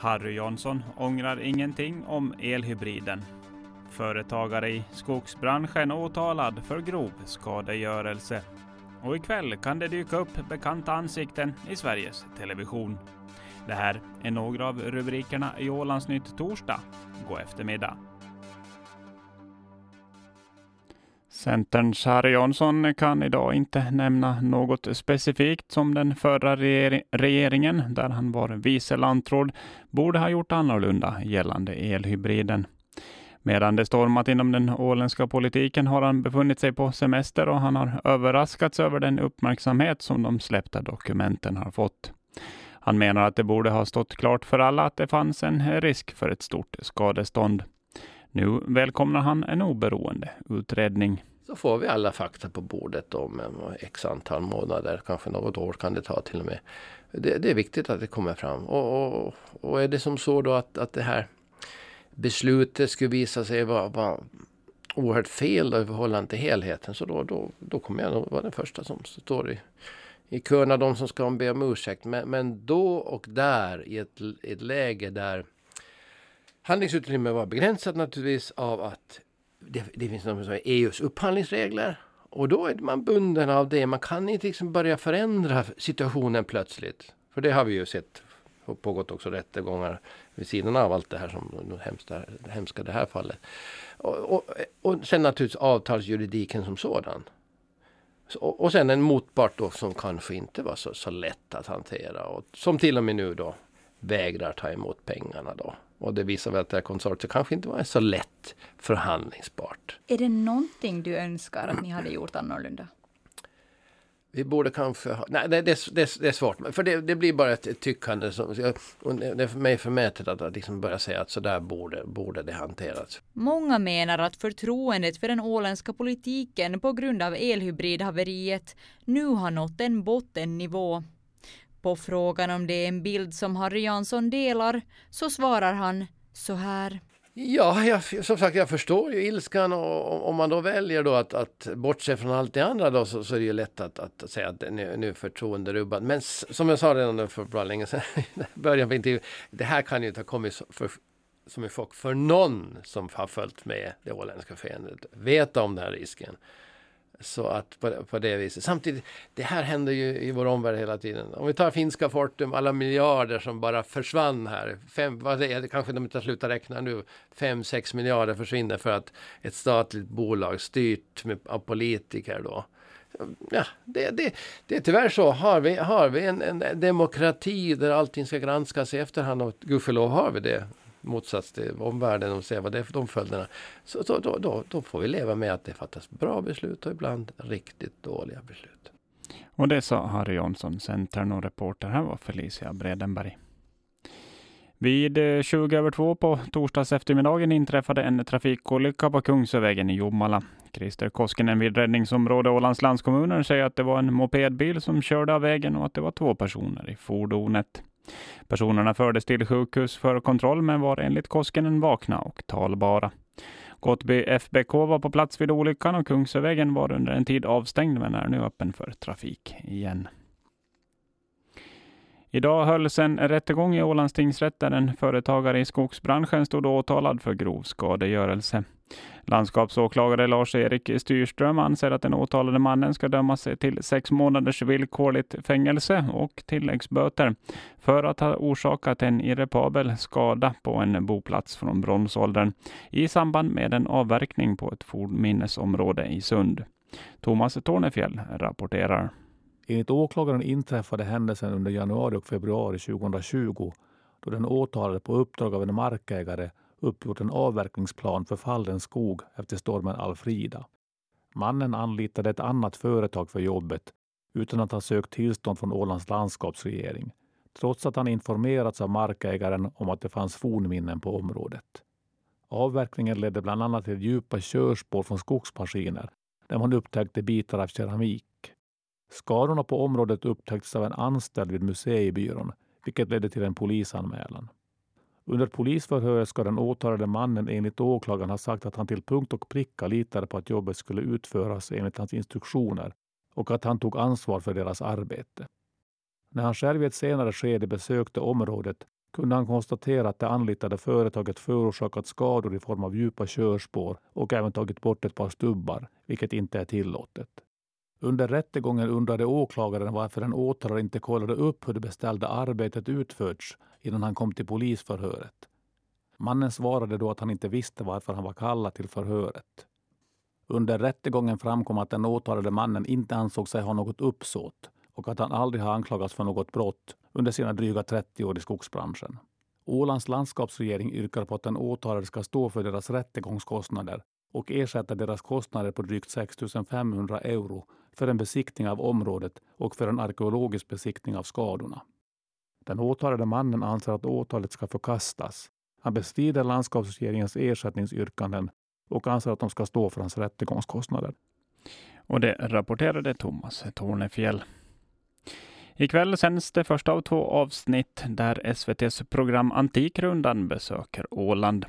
Harry Jansson ångrar ingenting om elhybriden. Företagare i skogsbranschen åtalad för grov skadegörelse. Och ikväll kan det dyka upp bekanta ansikten i Sveriges Television. Det här är några av rubrikerna i Ålandsnytt torsdag. God eftermiddag. Centerns Harry Jonsson kan idag inte nämna något specifikt som den förra regeringen, där han var vice lantråd, borde ha gjort annorlunda gällande elhybriden. Medan det stormat inom den åländska politiken har han befunnit sig på semester och han har överraskats över den uppmärksamhet som de släppta dokumenten har fått. Han menar att det borde ha stått klart för alla att det fanns en risk för ett stort skadestånd. Nu välkomnar han en oberoende utredning. Så får vi alla fakta på bordet om x antal månader, kanske något år kan det ta till och med. Det, det är viktigt att det kommer fram. Och, och, och, är det som så då att, att det här beslutet skulle visa sig vara, vara oerhört fel i förhållande till helheten så då, då, då kommer jag nog vara den första som står i, i kön av de som ska be om ursäkt. Men, men då och där i ett, ett läge där handlingsutrymmet var begränsat naturligtvis av att det, det finns något som EUs e upphandlingsregler. Och då är man bunden av det. Man kan inte liksom börja förändra situationen plötsligt. För det har vi ju sett och pågått också rättegångar vid sidan av allt det här som hemska, hemska det här fallet. Och, och, och sen naturligtvis avtalsjuridiken som sådan. Och, och sen en motpart då som kanske inte var så, så lätt att hantera och som till och med nu då vägrar ta emot pengarna då. Och det visar väl att det här konsortiet kanske inte var så lätt förhandlingsbart. Är det någonting du önskar att ni hade gjort annorlunda? Vi borde kanske ha... Nej, det, det, det, det är svårt. För det, det blir bara ett, ett tyckande. Som, och det är för mig förmätet att, att liksom börja säga att så där borde, borde det hanterats. Många menar att förtroendet för den åländska politiken på grund av elhybridhaveriet nu har nått en bottennivå. På frågan om det är en bild som Harry Jansson delar så svarar han så här. Ja, jag, som sagt jag förstår ju ilskan och om man då väljer då att, att bortse från allt det andra då så, så är det ju lätt att, att säga att nu, nu är förtroende rubbat. Men som jag sa redan för bra länge sedan, början på intervjun, det här kan ju inte ha kommit för, som en chock för någon som har följt med det åländska skeendet. Veta om den här risken. Så att på, på, det viset. Samtidigt, det här händer ju i vår omvärld hela tiden. Om vi tar finska Fortum, alla miljarder som bara försvann här. Fem, vad är det, kanske de inte har slutat räkna nu. Fem, sex miljarder försvinner för att ett statligt bolag styrt med, av politiker då. Ja, det, det, det är tyvärr så. Har vi, har vi en, en demokrati där allting ska granskas i efterhand och gudskelov har vi det motsats till omvärlden och se vad det är för de följderna. Så, så då, då, då får vi leva med att det fattas bra beslut och ibland riktigt dåliga beslut. Och det sa Harry Jonsson, Centern och reporter här var Felicia Bredenberg. Vid eh, 20 över två på torsdags eftermiddagen inträffade en trafikolycka på Kungsövägen i Jomala. Christer Koskinen vid räddningsområde Ålands landskommuner säger att det var en mopedbil som körde av vägen och att det var två personer i fordonet. Personerna fördes till sjukhus för kontroll men var enligt Koskinen vakna och talbara. Gottby FBK var på plats vid olyckan och Kungsövägen var under en tid avstängd men är nu öppen för trafik igen. Idag hölls en rättegång i Ålands tingsrätt där en företagare i skogsbranschen stod åtalad för grov skadegörelse. Landskapsåklagare Lars-Erik Styrström anser att den åtalade mannen ska dömas till sex månaders villkorligt fängelse och tilläggsböter för att ha orsakat en irreparabel skada på en boplats från bronsåldern i samband med en avverkning på ett fornminnesområde i Sund. Thomas Tornefjäll rapporterar. Enligt åklagaren inträffade händelsen under januari och februari 2020 då den åtalade på uppdrag av en markägare uppgjort en avverkningsplan för fallen skog efter stormen Alfrida. Mannen anlitade ett annat företag för jobbet utan att ha sökt tillstånd från Ålands landskapsregering, trots att han informerats av markägaren om att det fanns fornminnen på området. Avverkningen ledde bland annat till djupa körspår från skogsmaskiner där man upptäckte bitar av keramik. Skadorna på området upptäcktes av en anställd vid museibyrån, vilket ledde till en polisanmälan. Under polisförhöret ska den åtalade mannen enligt åklagaren ha sagt att han till punkt och pricka litade på att jobbet skulle utföras enligt hans instruktioner och att han tog ansvar för deras arbete. När han själv i ett senare skede besökte området kunde han konstatera att det anlitade företaget förorsakat skador i form av djupa körspår och även tagit bort ett par stubbar, vilket inte är tillåtet. Under rättegången undrade åklagaren varför en åtalad inte kollade upp hur det beställda arbetet utförts innan han kom till polisförhöret. Mannen svarade då att han inte visste varför han var kallad till förhöret. Under rättegången framkom att den åtalade mannen inte ansåg sig ha något uppsåt och att han aldrig har anklagats för något brott under sina dryga 30 år i skogsbranschen. Ålands landskapsregering yrkar på att den åtalade ska stå för deras rättegångskostnader och ersätta deras kostnader på drygt 6 500 euro för en besiktning av området och för en arkeologisk besiktning av skadorna. Den åtalade mannen anser att åtalet ska förkastas. Han bestrider landskapsregeringens ersättningsyrkanden och anser att de ska stå för hans rättegångskostnader. Och det rapporterade Thomas Tornefjell. Ikväll sänds det första av två avsnitt där SVTs program Antikrundan besöker Åland.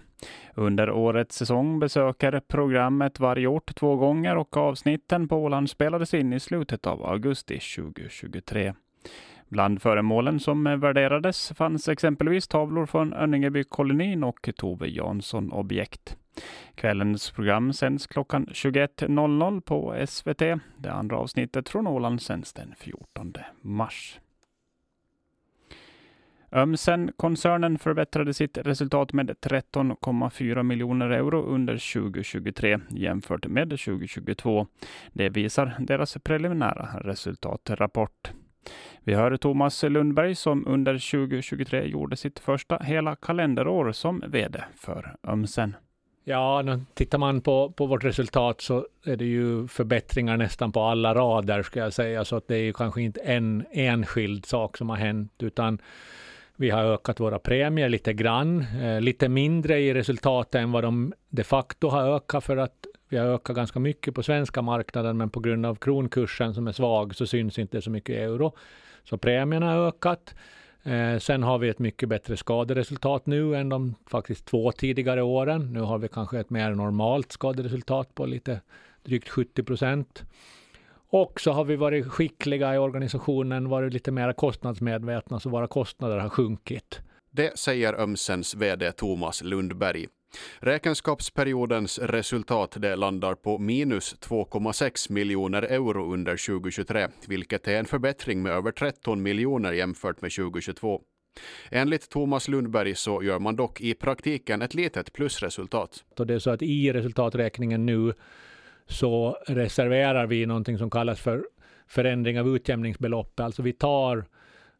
Under årets säsong besöker programmet varje ort två gånger och avsnitten på Åland spelades in i slutet av augusti 2023. Bland föremålen som värderades fanns exempelvis tavlor från Önningeby-kolonin och Tove Jansson-objekt. Kvällens program sänds klockan 21.00 på SVT. Det andra avsnittet från Åland sänds den 14 mars. Ömsen-koncernen förbättrade sitt resultat med 13,4 miljoner euro under 2023 jämfört med 2022. Det visar deras preliminära resultatrapport. Vi hör Thomas Lundberg som under 2023 gjorde sitt första hela kalenderår som VD för Ömsen. Ja, tittar man på, på vårt resultat så är det ju förbättringar nästan på alla rader, ska jag säga. Så att det är ju kanske inte en enskild sak som har hänt, utan vi har ökat våra premier lite grann, eh, lite mindre i resultat än vad de de facto har ökat för att vi har ökat ganska mycket på svenska marknaden, men på grund av kronkursen som är svag så syns inte så mycket euro. Så premierna har ökat. Eh, sen har vi ett mycket bättre skaderesultat nu än de faktiskt två tidigare åren. Nu har vi kanske ett mer normalt skaderesultat på lite drygt 70 procent. Och så har vi varit skickliga i organisationen, varit lite mer kostnadsmedvetna, så våra kostnader har sjunkit. Det säger Ömsens VD Thomas Lundberg. Räkenskapsperiodens resultat det landar på minus 2,6 miljoner euro under 2023, vilket är en förbättring med över 13 miljoner jämfört med 2022. Enligt Thomas Lundberg så gör man dock i praktiken ett litet plusresultat. Och det är så att i resultaträkningen nu så reserverar vi någonting som kallas för förändring av utjämningsbelopp. Alltså vi tar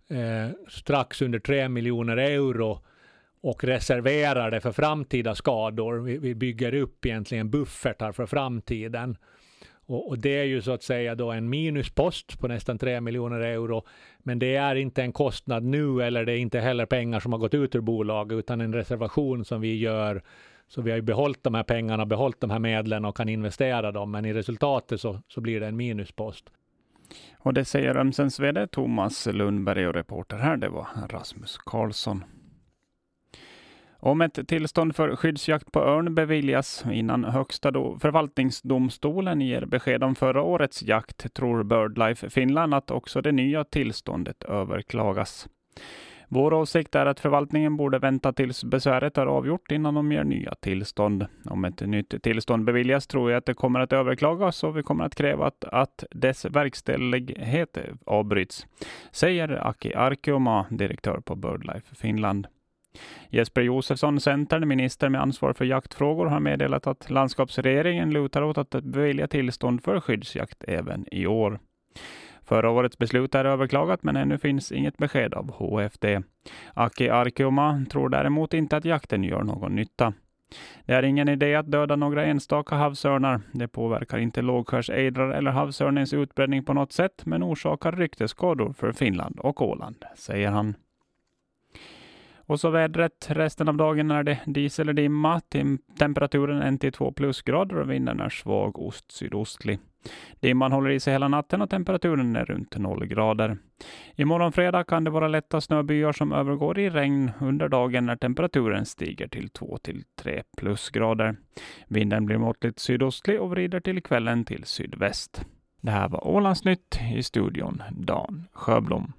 eh, strax under 3 miljoner euro och reserverar det för framtida skador. Vi, vi bygger upp egentligen buffertar för framtiden. Och, och, det är ju så att säga då en minuspost på nästan 3 miljoner euro. Men det är inte en kostnad nu eller det är inte heller pengar som har gått ut ur bolaget utan en reservation som vi gör. Så vi har ju behållit de här pengarna, behållit de här medlen och kan investera dem. Men i resultatet så, så blir det en minuspost. Och det säger Ömsens VD Thomas Lundberg och reporter här, det var Rasmus Karlsson. Om ett tillstånd för skyddsjakt på örn beviljas innan Högsta förvaltningsdomstolen ger besked om förra årets jakt tror BirdLife Finland att också det nya tillståndet överklagas. Vår åsikt är att förvaltningen borde vänta tills besväret är avgjort innan de ger nya tillstånd. Om ett nytt tillstånd beviljas tror jag att det kommer att överklagas och vi kommer att kräva att, att dess verkställighet avbryts, säger Aki Arkeoma, direktör på BirdLife Finland. Jesper Josefsson, Centern, minister med ansvar för jaktfrågor, har meddelat att landskapsregeringen lutar åt att bevilja tillstånd för skyddsjakt även i år. Förra årets beslut är överklagat, men ännu finns inget besked av HFD. Aki Arkeoma tror däremot inte att jakten gör någon nytta. Det är ingen idé att döda några enstaka havsörnar. Det påverkar inte lågskärsejdrar eller havsörnens utbredning på något sätt, men orsakar ryktesskador för Finland och Åland, säger han. Och så vädret. Resten av dagen är det dis eller dimma. Temperaturen 1-2 plusgrader och vinden är svag ost-sydostlig. Dimman håller i sig hela natten och temperaturen är runt 0 grader. Imorgon fredag kan det vara lätta snöbyar som övergår i regn under dagen när temperaturen stiger till 2-3 plusgrader. Vinden blir måttligt sydostlig och vrider till kvällen till sydväst. Det här var Ålandsnytt i studion Dan Sjöblom.